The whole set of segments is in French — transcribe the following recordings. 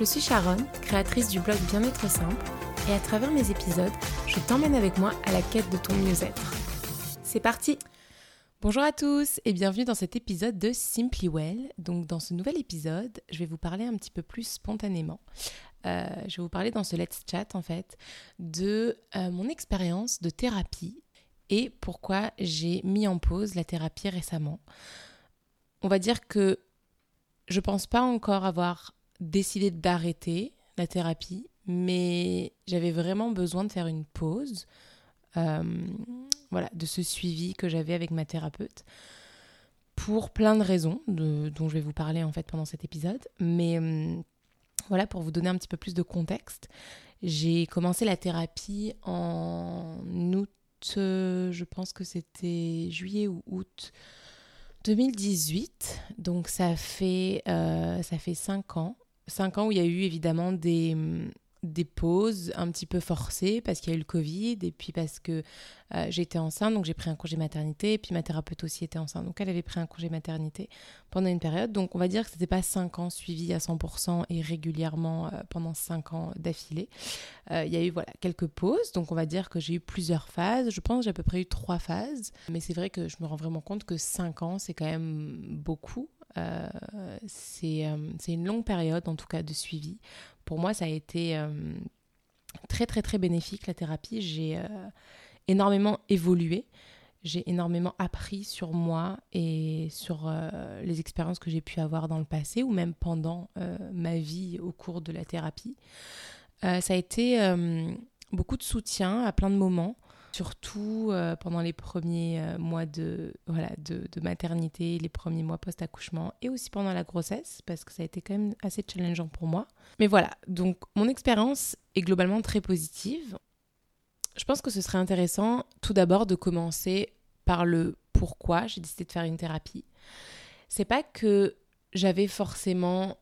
Je suis Sharon, créatrice du blog Bien-être simple, et à travers mes épisodes, je t'emmène avec moi à la quête de ton mieux-être. C'est parti Bonjour à tous et bienvenue dans cet épisode de Simply Well. Donc dans ce nouvel épisode, je vais vous parler un petit peu plus spontanément. Euh, je vais vous parler dans ce Let's Chat en fait de euh, mon expérience de thérapie et pourquoi j'ai mis en pause la thérapie récemment. On va dire que je pense pas encore avoir décidé d'arrêter la thérapie, mais j'avais vraiment besoin de faire une pause, euh, voilà, de ce suivi que j'avais avec ma thérapeute pour plein de raisons dont je vais vous parler en fait pendant cet épisode. Mais euh, voilà, pour vous donner un petit peu plus de contexte, j'ai commencé la thérapie en août, euh, je pense que c'était juillet ou août 2018. Donc ça fait, ça fait 5 ans cinq ans où il y a eu évidemment des, des pauses un petit peu forcées parce qu'il y a eu le Covid et puis parce que euh, j'étais enceinte, donc j'ai pris un congé maternité, et puis ma thérapeute aussi était enceinte, donc elle avait pris un congé maternité pendant une période. Donc on va dire que ce n'était pas cinq ans suivis à 100% et régulièrement euh, pendant cinq ans d'affilée. Euh, il y a eu voilà, quelques pauses, donc on va dire que j'ai eu plusieurs phases. Je pense que j'ai à peu près eu trois phases, mais c'est vrai que je me rends vraiment compte que cinq ans, c'est quand même beaucoup. Euh, euh, c'est une longue période, en tout cas, de suivi. Pour moi, ça a été euh, très, très, très bénéfique, la thérapie. J'ai énormément évolué. J'ai énormément appris sur moi et sur les expériences que j'ai pu avoir dans le passé ou même pendant ma vie au cours de la thérapie. ça a été beaucoup de soutien à plein de moments surtout euh, pendant les premiers euh, mois de, voilà, de, maternité, les premiers mois post-accouchement et aussi pendant la grossesse parce que ça a été quand même assez challengeant pour moi. Mais voilà, donc mon expérience est globalement très positive. Je pense que ce serait intéressant tout d'abord de commencer par le pourquoi j'ai décidé de faire une thérapie. C'est pas que j'avais forcément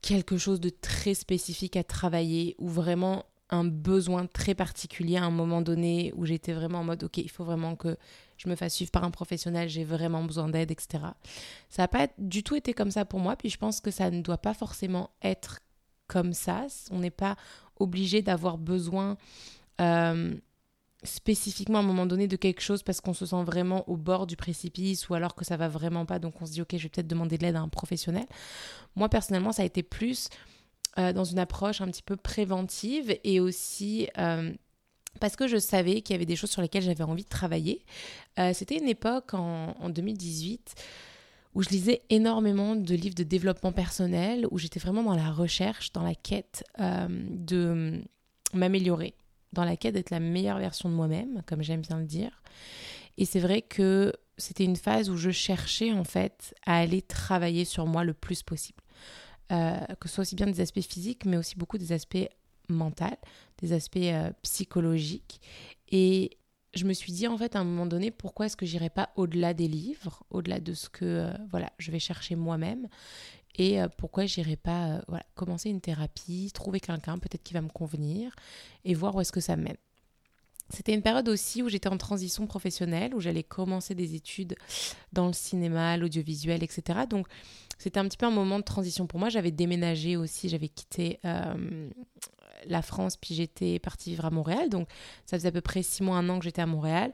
quelque chose de très spécifique à travailler ou vraiment un besoin très particulier à un moment donné où j'étais vraiment en mode ok il faut vraiment que je me fasse suivre par un professionnel j'ai vraiment besoin d'aide etc ça n'a pas du tout été comme ça pour moi puis je pense que ça ne doit pas forcément être comme ça. On n'est pas obligé d'avoir besoin euh, spécifiquement à un moment donné de quelque chose parce qu'on se sent vraiment au bord du précipice ou alors que ça va vraiment pas donc on se dit ok je vais peut-être demander de l'aide à un professionnel. Moi personnellement ça a été plus euh, dans une approche un petit peu préventive et aussi euh, parce que je savais qu'il y avait des choses sur lesquelles j'avais envie de travailler. Euh, c'était une époque en, en, 2018 où je lisais énormément de livres de développement personnel, où j'étais vraiment dans la recherche, dans la quête de m'améliorer, dans la quête d'être la meilleure version de moi-même, comme j'aime bien le dire. Et c'est vrai que c'était une phase où je cherchais en fait à aller travailler sur moi le plus possible. Euh, que ce soit aussi bien des aspects physiques, mais aussi beaucoup des aspects mentaux, des aspects euh, psychologiques. Et je me suis dit en fait à un moment donné pourquoi est-ce que j'irai pas au-delà des livres, au-delà de ce que euh, voilà je vais chercher moi-même et pourquoi j'irai pas voilà, commencer une thérapie, trouver quelqu'un peut-être qui va me convenir et voir où est-ce que ça mène. C'était une période aussi où j'étais en transition professionnelle, où j'allais commencer des études dans le cinéma, l'audiovisuel, etc. Donc c'était un petit peu un moment de transition pour moi. J'avais déménagé aussi, j'avais quitté euh, la France, puis j'étais partie vivre à Montréal. Donc ça faisait à peu près six mois, un an que j'étais à Montréal.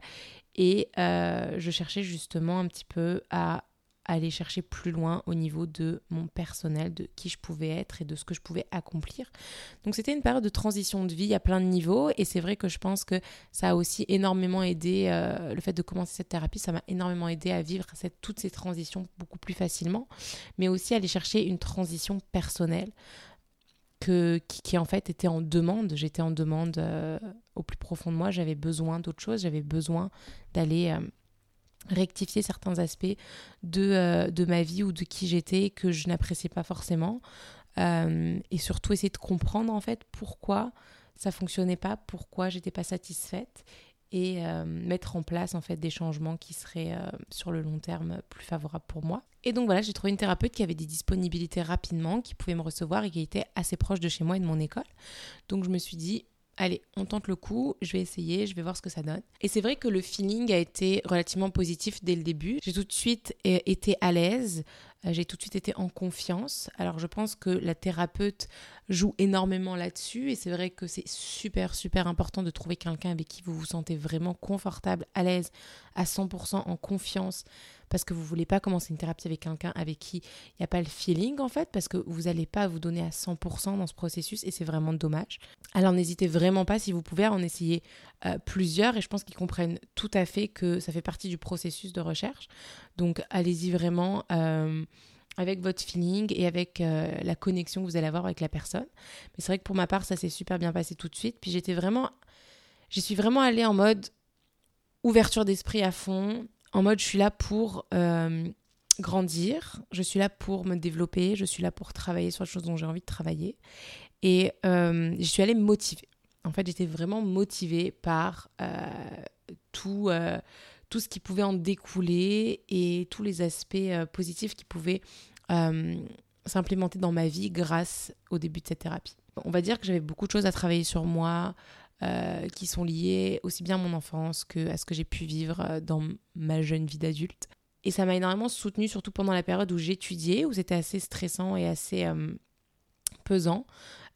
Et euh, je cherchais justement un petit peu à aller chercher plus loin au niveau de mon personnel, de qui je pouvais être et de ce que je pouvais accomplir. Donc c'était une période de transition de vie à plein de niveaux et c'est vrai que je pense que ça a aussi énormément aidé, euh, le fait de commencer cette thérapie, ça m'a énormément aidé à vivre toutes ces transitions beaucoup plus facilement, mais aussi aller chercher une transition personnelle. Que, qui, en fait était en demande. J'étais en demande euh, au plus profond de moi. J'avais besoin d'autre chose. J'avais besoin d'aller euh, rectifier certains aspects de, euh, de ma vie ou de qui j'étais que je n'appréciais pas forcément. Euh, et surtout essayer de comprendre en fait pourquoi ça fonctionnait pas, pourquoi j'étais pas satisfaite et euh, mettre en place en fait des changements qui seraient sur le long terme plus favorables pour moi. Et donc voilà, j'ai trouvé une thérapeute qui avait des disponibilités rapidement, qui pouvait me recevoir et qui était assez proche de chez moi et de mon école. Donc je me suis dit allez, on tente le coup, je vais essayer, je vais voir ce que ça donne. Et c'est vrai que le feeling a été relativement positif dès le début. J'ai tout de suite euh, été à l'aise. Euh, j'ai tout de suite été en confiance. Alors je pense que la thérapeute joue énormément là-dessus et c'est vrai que c'est super super important de trouver quelqu'un avec qui vous vous sentez vraiment confortable, à l'aise, à 100% en confiance parce que vous voulez pas commencer une thérapie avec quelqu'un avec qui il n'y a pas le feeling en fait parce que vous n'allez pas vous donner à 100% dans ce processus et c'est vraiment dommage. Alors n'hésitez vraiment pas si vous pouvez en essayer euh, plusieurs et je pense qu'ils comprennent tout à fait que ça fait partie du processus de recherche. Donc allez-y vraiment. Euh, avec votre feeling et avec euh, la connexion que vous allez avoir avec la personne. Mais c'est vrai que pour ma part, ça s'est super bien passé tout de suite. Puis j'étais vraiment, j'y suis vraiment allée en mode ouverture d'esprit à fond, en mode je suis là pour grandir, je suis là pour me développer, je suis là pour travailler sur les choses dont j'ai envie de travailler. Et je suis allée me motiver. En fait, j'étais vraiment motivée par euh, tout, euh, tout ce qui pouvait en découler et tous les aspects euh, positifs qui pouvaient s'implémenter dans ma vie grâce au début de cette thérapie. On va dire que j'avais beaucoup de choses à travailler sur moi, qui sont liées aussi bien à mon enfance que à ce que j'ai pu vivre dans ma jeune vie d'adulte. Et ça m'a énormément soutenue, surtout pendant la période où j'étudiais, où c'était assez stressant et assez pesant.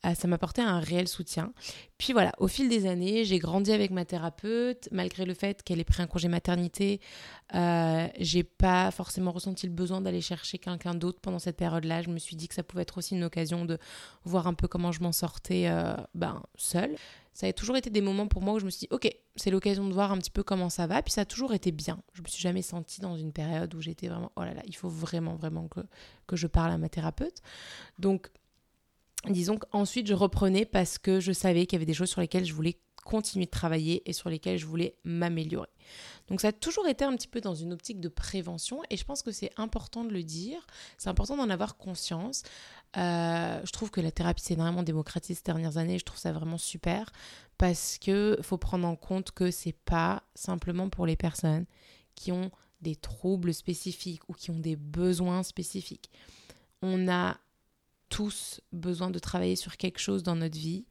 Euh, ça m'apportait un réel soutien. Puis voilà, au fil des années, j'ai grandi avec ma thérapeute, malgré le fait qu'elle ait pris un congé maternité. Euh, j'ai pas forcément ressenti le besoin d'aller chercher quelqu'un d'autre pendant cette période-là. Je me suis dit que ça pouvait être aussi une occasion de voir un peu comment je m'en sortais euh, ben, seule. Ça a toujours été des moments pour moi où je me suis dit, ok, c'est l'occasion de voir un petit peu comment ça va. Puis ça a toujours été bien. Je me suis jamais sentie dans une période où j'étais vraiment, oh là là, il faut vraiment, vraiment que, que je parle à ma thérapeute. Donc, disons qu'ensuite je reprenais parce que je savais qu'il y avait des choses sur lesquelles je voulais continuer de travailler et sur lesquelles je voulais m'améliorer. Donc ça a toujours été un petit peu dans une optique de prévention et je pense que c'est important de le dire, c'est important d'en avoir conscience. Euh, je trouve que la thérapie s'est énormément démocratisée ces dernières années, je trouve ça vraiment super parce que faut prendre en compte que c'est pas simplement pour les personnes qui ont des troubles spécifiques ou qui ont des besoins spécifiques. On a tous besoin de travailler sur quelque chose dans notre vie,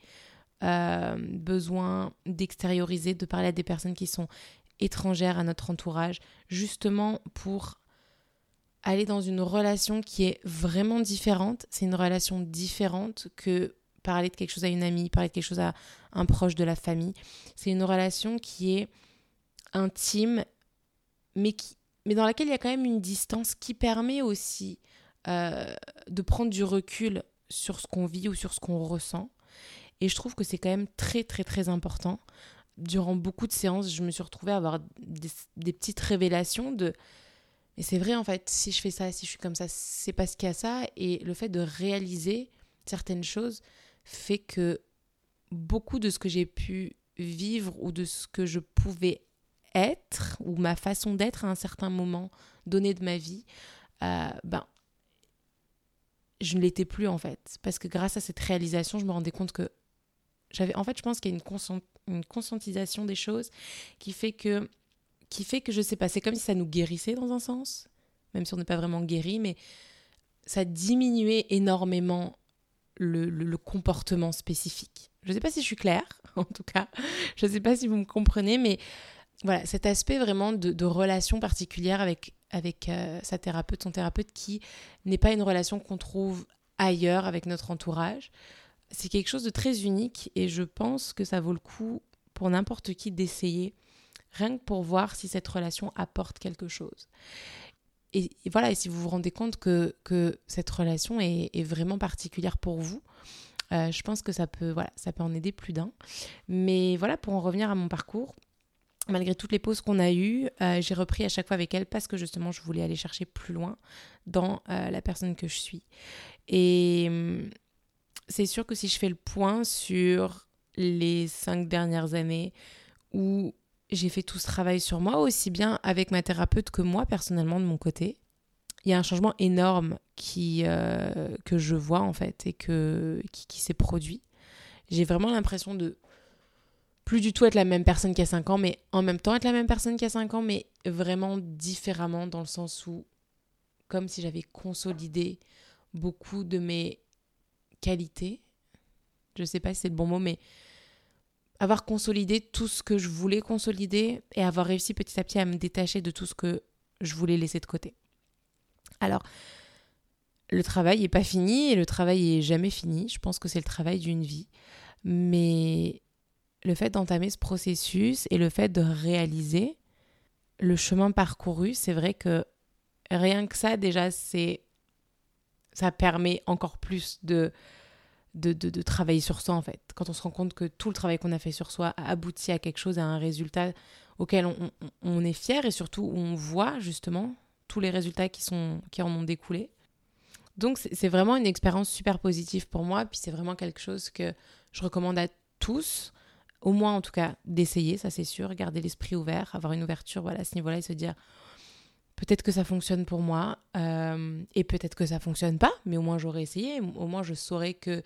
euh, besoin d'extérioriser, de parler à des personnes qui sont étrangères à notre entourage, justement pour aller dans une relation qui est vraiment différente. C'est une relation différente que parler de quelque chose à une amie, parler de quelque chose à un proche de la famille. C'est une relation qui est intime, mais, qui, mais dans laquelle il y a quand même une distance qui permet aussi euh, de prendre du recul sur ce qu'on vit ou sur ce qu'on ressent. Et je trouve que c'est quand même très très très important. Durant beaucoup de séances, je me suis retrouvée à avoir des, petites révélations de mais c'est vrai en fait, si je fais ça, si je suis comme ça, c'est parce qu'il y a ça. Et le fait de réaliser certaines choses fait que beaucoup de ce que j'ai pu vivre ou de ce que je pouvais être, ou ma façon d'être à un certain moment donné de ma vie, euh, ben, je ne l'étais plus en fait. Parce que grâce à cette réalisation, je me rendais compte que j'avais. En fait, je pense qu'il y a une, conscientisation des choses qui fait que. Qui fait que je sais pas, c'est comme si ça nous guérissait dans un sens, même si on n'est pas vraiment guéri, mais ça diminuait énormément le, le, comportement spécifique. Je ne sais pas si je suis claire, en tout cas. Je ne sais pas si vous me comprenez, mais voilà, cet aspect vraiment de, de relation particulière avec avec euh, sa thérapeute, son thérapeute, qui n'est pas une relation qu'on trouve ailleurs avec notre entourage. C'est quelque chose de très unique et je pense que ça vaut le coup pour n'importe qui d'essayer, rien que pour voir si cette relation apporte quelque chose. Et, voilà, et si vous vous rendez compte que, que cette relation est, vraiment particulière pour vous, euh, je pense que ça peut, voilà, ça peut en aider plus d'un. Mais voilà, pour en revenir à mon parcours, malgré toutes les pauses qu'on a eues, euh, j'ai repris à chaque fois avec elle parce que justement je voulais aller chercher plus loin dans euh, la personne que je suis. Et hum, c'est sûr que si je fais le point sur les cinq dernières années où j'ai fait tout ce travail sur moi, aussi bien avec ma thérapeute que moi personnellement de mon côté, il y a un changement énorme qui, euh, que je vois en fait et que, qui, qui s'est produit. J'ai vraiment l'impression de plus du tout être la même personne qu'il y a 5 ans, mais en même temps être la même personne qu'il y a 5 ans, mais vraiment différemment dans le sens où, comme si j'avais consolidé beaucoup de mes qualités. Je sais pas si c'est le bon mot, mais avoir consolidé tout ce que je voulais consolider et avoir réussi petit à petit à me détacher de tout ce que je voulais laisser de côté. Alors, le travail n'est pas fini et le travail est jamais fini. Je pense que c'est le travail d'une vie. Mais le fait d'entamer ce processus et le fait de réaliser le chemin parcouru, c'est vrai que rien que ça, déjà, c'est ça permet encore plus de de, travailler sur soi, en fait. Quand on se rend compte que tout le travail qu'on a fait sur soi a abouti à quelque chose, à un résultat auquel on, est fier et surtout on voit justement tous les résultats qui, sont, qui en ont découlé. Donc c'est vraiment une expérience super positive pour moi, puis c'est vraiment quelque chose que je recommande à tous, au moins en tout cas d'essayer, ça c'est sûr, garder l'esprit ouvert, avoir une ouverture voilà, à ce niveau-là et se dire peut-être que ça fonctionne pour moi euh, et peut-être que ça fonctionne pas, mais au moins j'aurais essayé, au moins je saurais que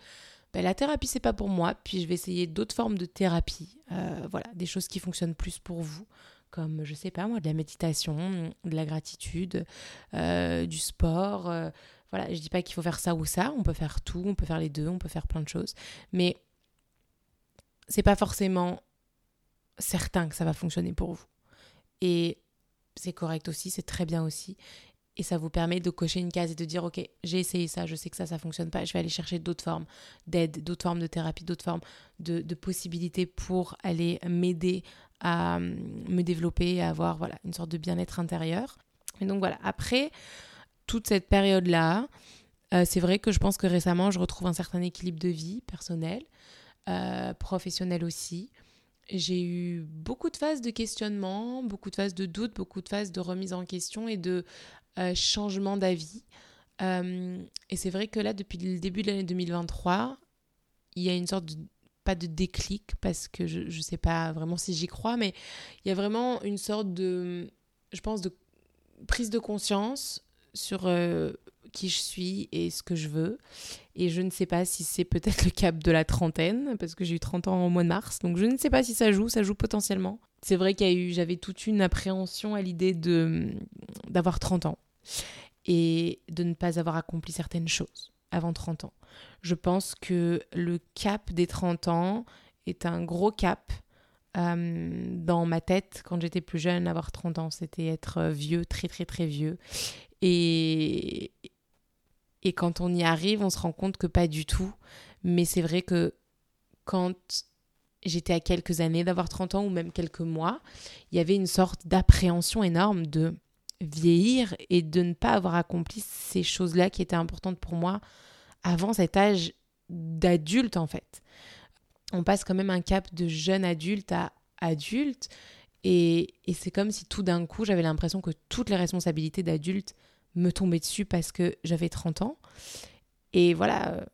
ben, la thérapie c'est pas pour moi, puis je vais essayer d'autres formes de thérapie, euh, voilà, des choses qui fonctionnent plus pour vous comme je sais pas moi de la méditation, de la gratitude, euh, du sport, voilà, je dis pas qu'il faut faire ça ou ça, on peut faire tout, on peut faire les deux, on peut faire plein de choses, mais c'est pas forcément certain que ça va fonctionner pour vous. Et c'est correct aussi, c'est très bien aussi. Et ça vous permet de cocher une case et de dire, OK, j'ai essayé ça, je sais que ça, ça fonctionne pas, je vais aller chercher d'autres formes d'aide, d'autres formes de thérapie, d'autres formes de, possibilités pour aller m'aider à hum, me développer, à avoir voilà, une sorte de bien-être intérieur. Et donc voilà, après, toute cette période-là, euh, c'est vrai que je pense que récemment, je retrouve un certain équilibre de vie personnelle, euh, professionnelle aussi. J'ai eu beaucoup de phases de questionnement, beaucoup de phases de doute, beaucoup de phases de remise en question et de euh, changement d'avis. et c'est vrai que là, depuis le début de l'année 2023, il y a une sorte de pas de déclic parce que je ne sais pas vraiment si j'y crois, mais il y a vraiment une sorte de, je pense, de prise de conscience sur euh, qui je suis et ce que je veux. Et je ne sais pas si c'est peut-être le cap de la trentaine, parce que j'ai eu 30 ans au mois de mars, donc je ne sais pas si ça joue, ça joue potentiellement. C'est vrai qu'il y a eu, j'avais toute une appréhension à l'idée de d'avoir 30 ans et de ne pas avoir accompli certaines choses avant 30 ans. Je pense que le cap des 30 ans est un gros cap euh, dans ma tête quand j'étais plus jeune, avoir 30 ans, c'était être vieux, très très très vieux. Et, et quand on y arrive, on se rend compte que pas du tout. Mais c'est vrai que quand j'étais à quelques années d'avoir 30 ans ou même quelques mois, il y avait une sorte d'appréhension énorme de vieillir et de ne pas avoir accompli ces choses-là qui étaient importantes pour moi avant cet âge d'adulte en fait. On passe quand même un cap de jeune adulte à adulte et, et c'est comme si tout d'un coup j'avais l'impression que toutes les responsabilités d'adulte me tomber dessus parce que j'avais 30 ans. Et voilà, euh,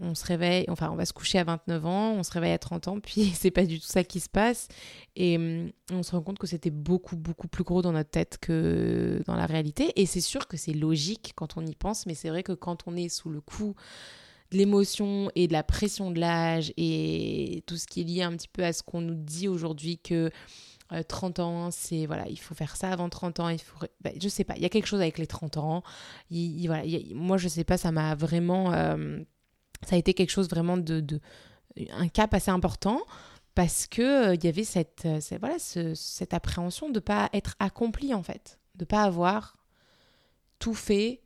on se réveille, enfin on va se coucher à 29 ans, on se réveille à 30 ans, puis c'est pas du tout ça qui se passe. Et hum, on se rend compte que c'était beaucoup, beaucoup plus gros dans notre tête que dans la réalité. Et c'est sûr que c'est logique quand on y pense, mais c'est vrai que quand on est sous le coup de l'émotion et de la pression de l'âge et tout ce qui est lié un petit peu à ce qu'on nous dit aujourd'hui que 30 euh, ans, c'est voilà, il faut faire ça avant 30 ans, il faut bah, je sais pas, il y a quelque chose avec les 30 ans. Il, voilà, moi je sais pas, ça m'a vraiment euh, ça a été quelque chose vraiment de, de un cap assez important parce que euh, il y avait cette, voilà cette appréhension de pas être accompli en fait, de pas avoir tout fait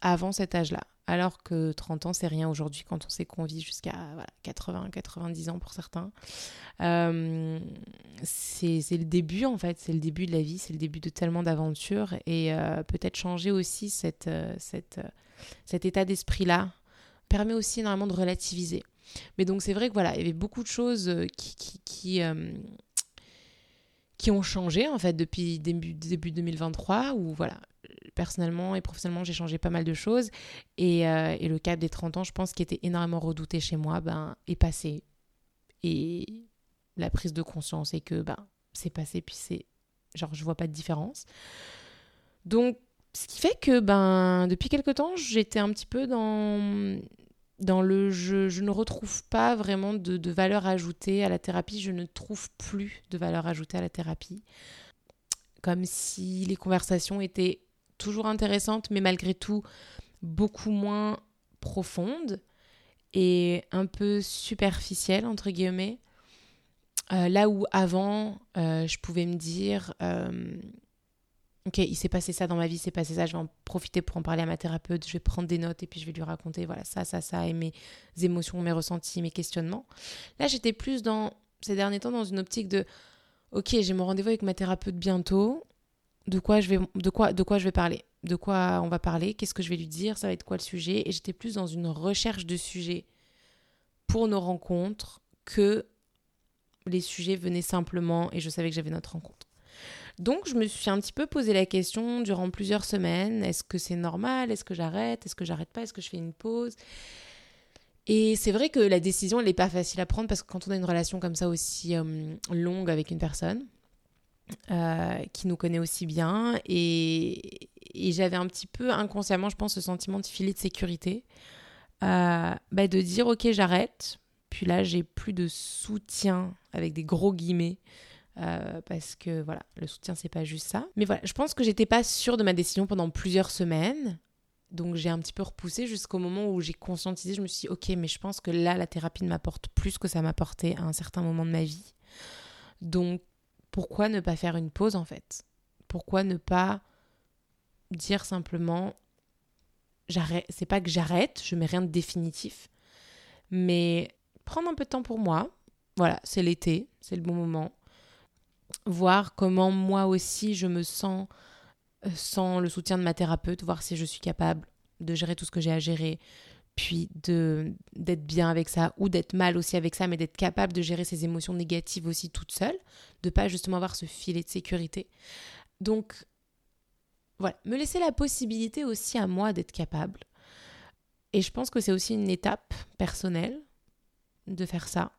avant cet âge-là alors que 30 ans, c'est rien aujourd'hui quand on sait qu'on vit jusqu'à 80, 90 ans pour certains. Euh, c'est le début, en fait, c'est le début de la vie, c'est le début de tellement d'aventures et euh, peut-être changer aussi cette, euh, cette, cet état d'esprit-là permet aussi énormément de relativiser. Mais donc, c'est vrai que voilà, il y avait beaucoup de choses qui, qui, qui qui ont changé en fait depuis début, début 2023 où voilà personnellement et professionnellement, j'ai changé pas mal de choses. Et, euh, et, le cap des 30 ans, je pense, qui était énormément redouté chez moi, ben, est passé. Et la prise de conscience est que ben, c'est passé, puis c'est. Genre, je vois pas de différence. Donc, ce qui fait que ben, depuis quelque temps, j'étais un petit peu dans dans le je, je, ne retrouve pas vraiment de, valeur ajoutée à la thérapie, je ne trouve plus de valeur ajoutée à la thérapie. Comme si les conversations étaient toujours intéressante, mais malgré tout beaucoup moins profonde et un peu superficielle, entre guillemets. Euh, là où avant, euh, je pouvais me dire, euh, ok, il s'est passé ça dans ma vie, c'est passé ça, je vais en profiter pour en parler à ma thérapeute, je vais prendre des notes et puis je vais lui raconter, voilà, ça, ça, ça, et mes émotions, mes ressentis, mes questionnements. Là, j'étais plus dans, ces derniers temps, dans une optique de, ok, j'ai mon rendez-vous avec ma thérapeute bientôt, de quoi je vais, de quoi, de quoi je vais parler, de quoi on va parler, qu'est-ce que je vais lui dire, ça va être quoi le sujet, et j'étais plus dans une recherche de sujets pour nos rencontres que les sujets venaient simplement et je savais que j'avais notre rencontre. Donc je me suis un petit peu posé la question durant plusieurs semaines, est-ce que c'est normal? Est-ce que j'arrête? Est-ce que j'arrête pas? Est-ce que je fais une pause? Et c'est vrai que la décision, elle n'est pas facile à prendre parce que quand on a une relation comme ça aussi euh, longue avec une personne, euh, qui nous connaît aussi bien, et, j'avais un petit peu inconsciemment, je pense, ce sentiment de filet de sécurité, euh, bah, de dire ok j'arrête, puis là j'ai plus de soutien avec des gros guillemets euh, parce que voilà, le soutien c'est pas juste ça. Mais voilà, je pense que j'étais pas sûre de ma décision pendant plusieurs semaines. Donc j'ai un petit peu repoussé jusqu'au moment où j'ai conscientisé, je me suis dit ok, mais je pense que là la thérapie ne m'apporte plus que ça m'apportait à un certain moment de ma vie. Donc pourquoi ne pas faire une pause en fait? Pourquoi ne pas dire simplement j'arrête, c'est pas que j'arrête, je mets rien de définitif, mais prendre un peu de temps pour moi. Voilà, c'est l'été, c'est le bon moment voir comment moi aussi je me sens euh, sans le soutien de ma thérapeute, voir si je suis capable de gérer tout ce que j'ai à gérer, puis de d'être bien avec ça ou d'être mal aussi avec ça, mais d'être capable de gérer ses émotions négatives aussi toute seule, de pas justement avoir ce filet de sécurité. Donc voilà, me laisser la possibilité aussi à moi d'être capable. Et je pense que c'est aussi une étape personnelle de faire ça.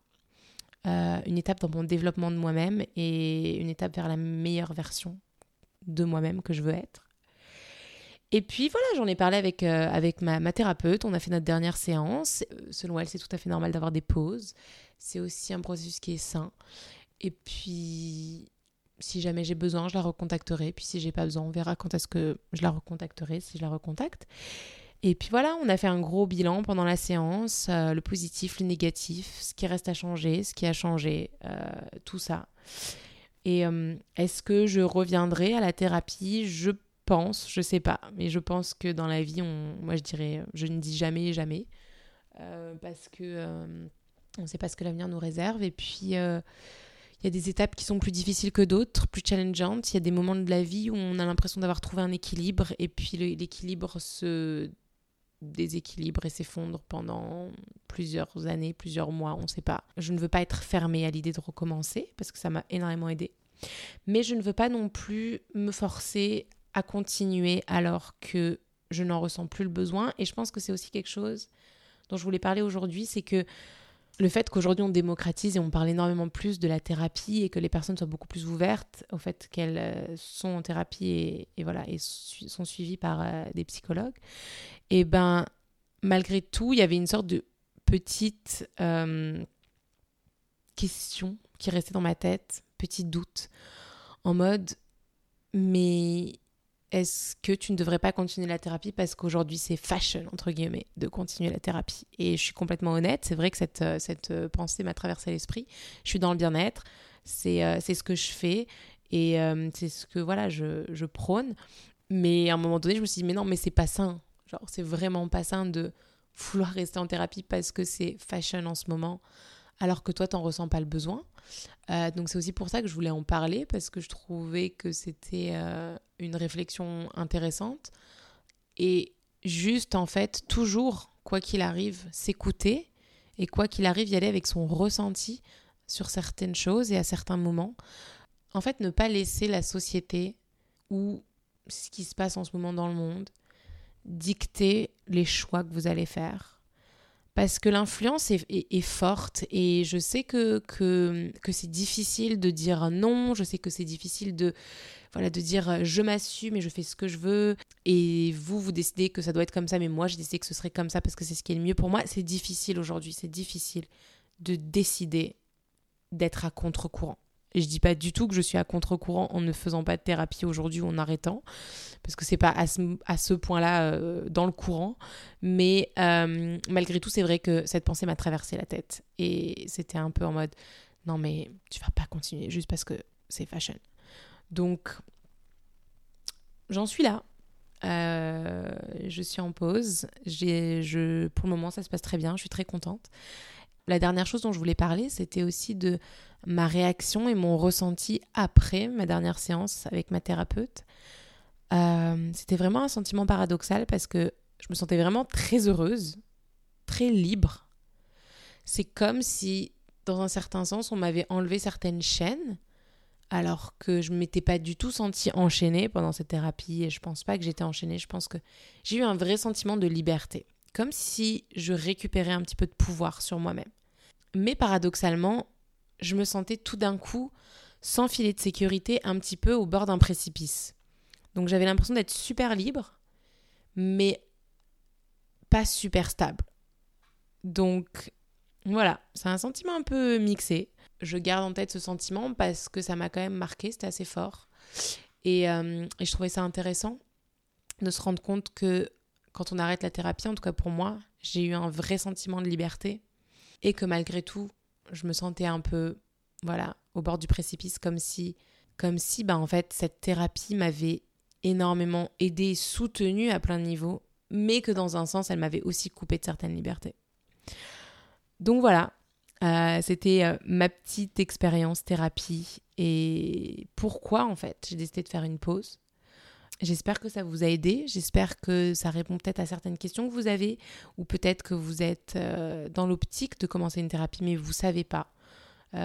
Euh, une étape dans mon développement de moi-même et une étape vers la meilleure version de moi-même que je veux être. Et puis voilà, j'en ai parlé avec, euh, avec ma, thérapeute, on a fait notre dernière séance. Selon elle, c'est tout à fait normal d'avoir des pauses. C'est aussi un processus qui est sain. Et puis, si jamais j'ai besoin, je la recontacterai. Puis si j'ai pas besoin, on verra quand est-ce que je la recontacterai, si je la recontacte. Et puis voilà, on a fait un gros bilan pendant la séance, euh, le positif, le négatif, ce qui reste à changer, ce qui a changé, euh, tout ça. Et euh, est-ce que je reviendrai à la thérapie? Je pense, je sais pas, mais je pense que dans la vie, on, moi je dirais, je ne dis jamais, jamais, parce que on ne sait pas ce que l'avenir nous réserve. Et puis il y a des étapes qui sont plus difficiles que d'autres, plus challengeantes. Il y a des moments de la vie où on a l'impression d'avoir trouvé un équilibre et puis l'équilibre se déséquilibre et s'effondre pendant plusieurs années, plusieurs mois, on ne sait pas. Je ne veux pas être fermée à l'idée de recommencer parce que ça m'a énormément aidé. Mais je ne veux pas non plus me forcer à continuer alors que je n'en ressens plus le besoin. Et je pense que c'est aussi quelque chose dont je voulais parler aujourd'hui, c'est que le fait qu'aujourd'hui on démocratise et on parle énormément plus de la thérapie et que les personnes soient beaucoup plus ouvertes au fait qu'elles euh, sont en thérapie et, voilà et sont suivies par euh, des psychologues, et ben malgré tout il y avait une sorte de petite euh, question qui restait dans ma tête, petit doute, en mode mais est-ce que tu ne devrais pas continuer la thérapie parce qu'aujourd'hui c'est fashion, entre guillemets, de continuer la thérapie? Et je suis complètement honnête, c'est vrai que cette, euh, cette euh, pensée m'a traversé l'esprit. Je suis dans le bien-être, c'est euh, ce que je fais et c'est ce que voilà je, je, prône. Mais à un moment donné, je me suis dit, mais non, mais c'est pas sain. Genre, c'est vraiment pas sain de vouloir rester en thérapie parce que c'est fashion en ce moment, alors que toi, t'en ressens pas le besoin. Euh, donc c'est aussi pour ça que je voulais en parler, parce que je trouvais que c'était euh, une réflexion intéressante. Et juste, en fait, toujours, quoi qu'il arrive, s'écouter, et quoi qu'il arrive, y aller avec son ressenti sur certaines choses et à certains moments. En fait, ne pas laisser la société ou ce qui se passe en ce moment dans le monde dicter les choix que vous allez faire parce que l'influence est, forte et je sais que, que, que c'est difficile de dire non, je sais que c'est difficile de, voilà, de dire je m'assume et je fais ce que je veux et vous, vous décidez que ça doit être comme ça, mais moi, j'ai décidé que ce serait comme ça parce que c'est ce qui est le mieux pour moi. C'est difficile aujourd'hui, c'est difficile de décider d'être à contre-courant. Et je dis pas du tout que je suis à contre-courant en ne faisant pas de thérapie aujourd'hui ou en arrêtant, parce que c'est pas à ce, point-là euh, dans le courant. Mais euh, malgré tout, c'est vrai que cette pensée m'a traversé la tête. Et c'était un peu en mode, non mais tu vas pas continuer juste parce que c'est fashion. Donc, j'en suis là. Euh, je suis en pause. Pour le moment, ça se passe très bien. Je suis très contente. La dernière chose dont je voulais parler, c'était aussi de ma réaction et mon ressenti après ma dernière séance avec ma thérapeute. Euh, c'était vraiment un sentiment paradoxal parce que je me sentais vraiment très heureuse, très libre. C'est comme si, dans un certain sens, on m'avait enlevé certaines chaînes alors que je ne m'étais pas du tout sentie enchaînée pendant cette thérapie et je pense pas que j'étais enchaînée, je pense que j'ai eu un vrai sentiment de liberté, comme si je récupérais un petit peu de pouvoir sur moi-même. Mais paradoxalement, je me sentais tout d'un coup sans filet de sécurité un petit peu au bord d'un précipice. Donc j'avais l'impression d'être super libre, mais pas super stable. Donc voilà, c'est un sentiment un peu mixé je garde en tête ce sentiment parce que ça m'a quand même marqué, c'était assez fort. Euh, et, je trouvais ça intéressant de se rendre compte que quand on arrête la thérapie, en tout cas pour moi, j'ai eu un vrai sentiment de liberté et que malgré tout, je me sentais un peu, voilà, au bord du précipice, comme si, comme si, bah, en fait, cette thérapie m'avait énormément aidé, soutenu à plein de niveaux, mais que dans un sens, elle m'avait aussi coupé de certaines libertés. Donc voilà, euh, c'était euh, ma petite expérience thérapie et pourquoi en fait j'ai décidé de faire une pause. J'espère que ça vous a aidé, j'espère que ça répond peut-être à certaines questions que vous avez ou peut-être que vous êtes euh, dans l'optique de commencer une thérapie mais vous savez pas,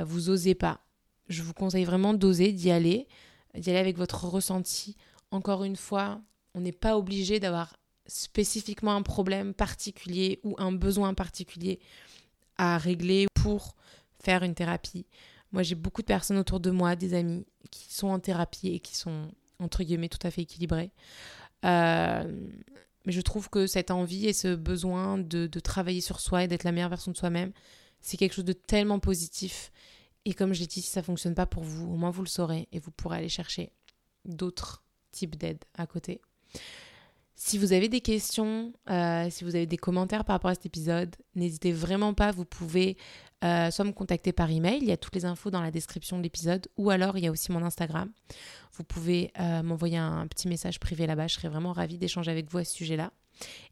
vous osez pas. Je vous conseille vraiment d'oser, d'y aller, d'y aller avec votre ressenti. Encore une fois, on n'est pas obligé d'avoir spécifiquement un problème particulier ou un besoin particulier à régler pour faire une thérapie. Moi, j'ai beaucoup de personnes autour de moi, des amis, qui sont en thérapie et qui sont, entre guillemets, tout à fait équilibrés. Euh, mais je trouve que cette envie et ce besoin de, de travailler sur soi et d'être la meilleure version de soi-même, c'est quelque chose de tellement positif. Et comme je l'ai dit, si ça ne fonctionne pas pour vous, au moins vous le saurez et vous pourrez aller chercher d'autres types d'aide à côté. Si vous avez des questions, euh, si vous avez des commentaires par rapport à cet épisode, n'hésitez vraiment pas. Vous pouvez euh, soit me contacter par email, il y a toutes les infos dans la description de l'épisode, ou alors il y a aussi mon Instagram. Vous pouvez euh, m'envoyer un petit message privé là-bas. Je serais vraiment ravie d'échanger avec vous à ce sujet-là.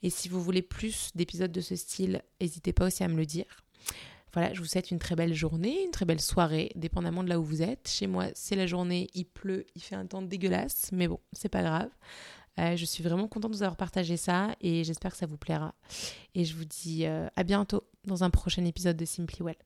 Et si vous voulez plus d'épisodes de ce style, n'hésitez pas aussi à me le dire. Voilà, je vous souhaite une très belle journée, une très belle soirée, dépendamment de là où vous êtes. Chez moi, c'est la journée, il pleut, il fait un temps dégueulasse, mais bon, c'est pas grave. Euh, je suis vraiment contente de vous avoir partagé ça et j'espère que ça vous plaira. Et je vous dis euh, à bientôt dans un prochain épisode de Simply Well.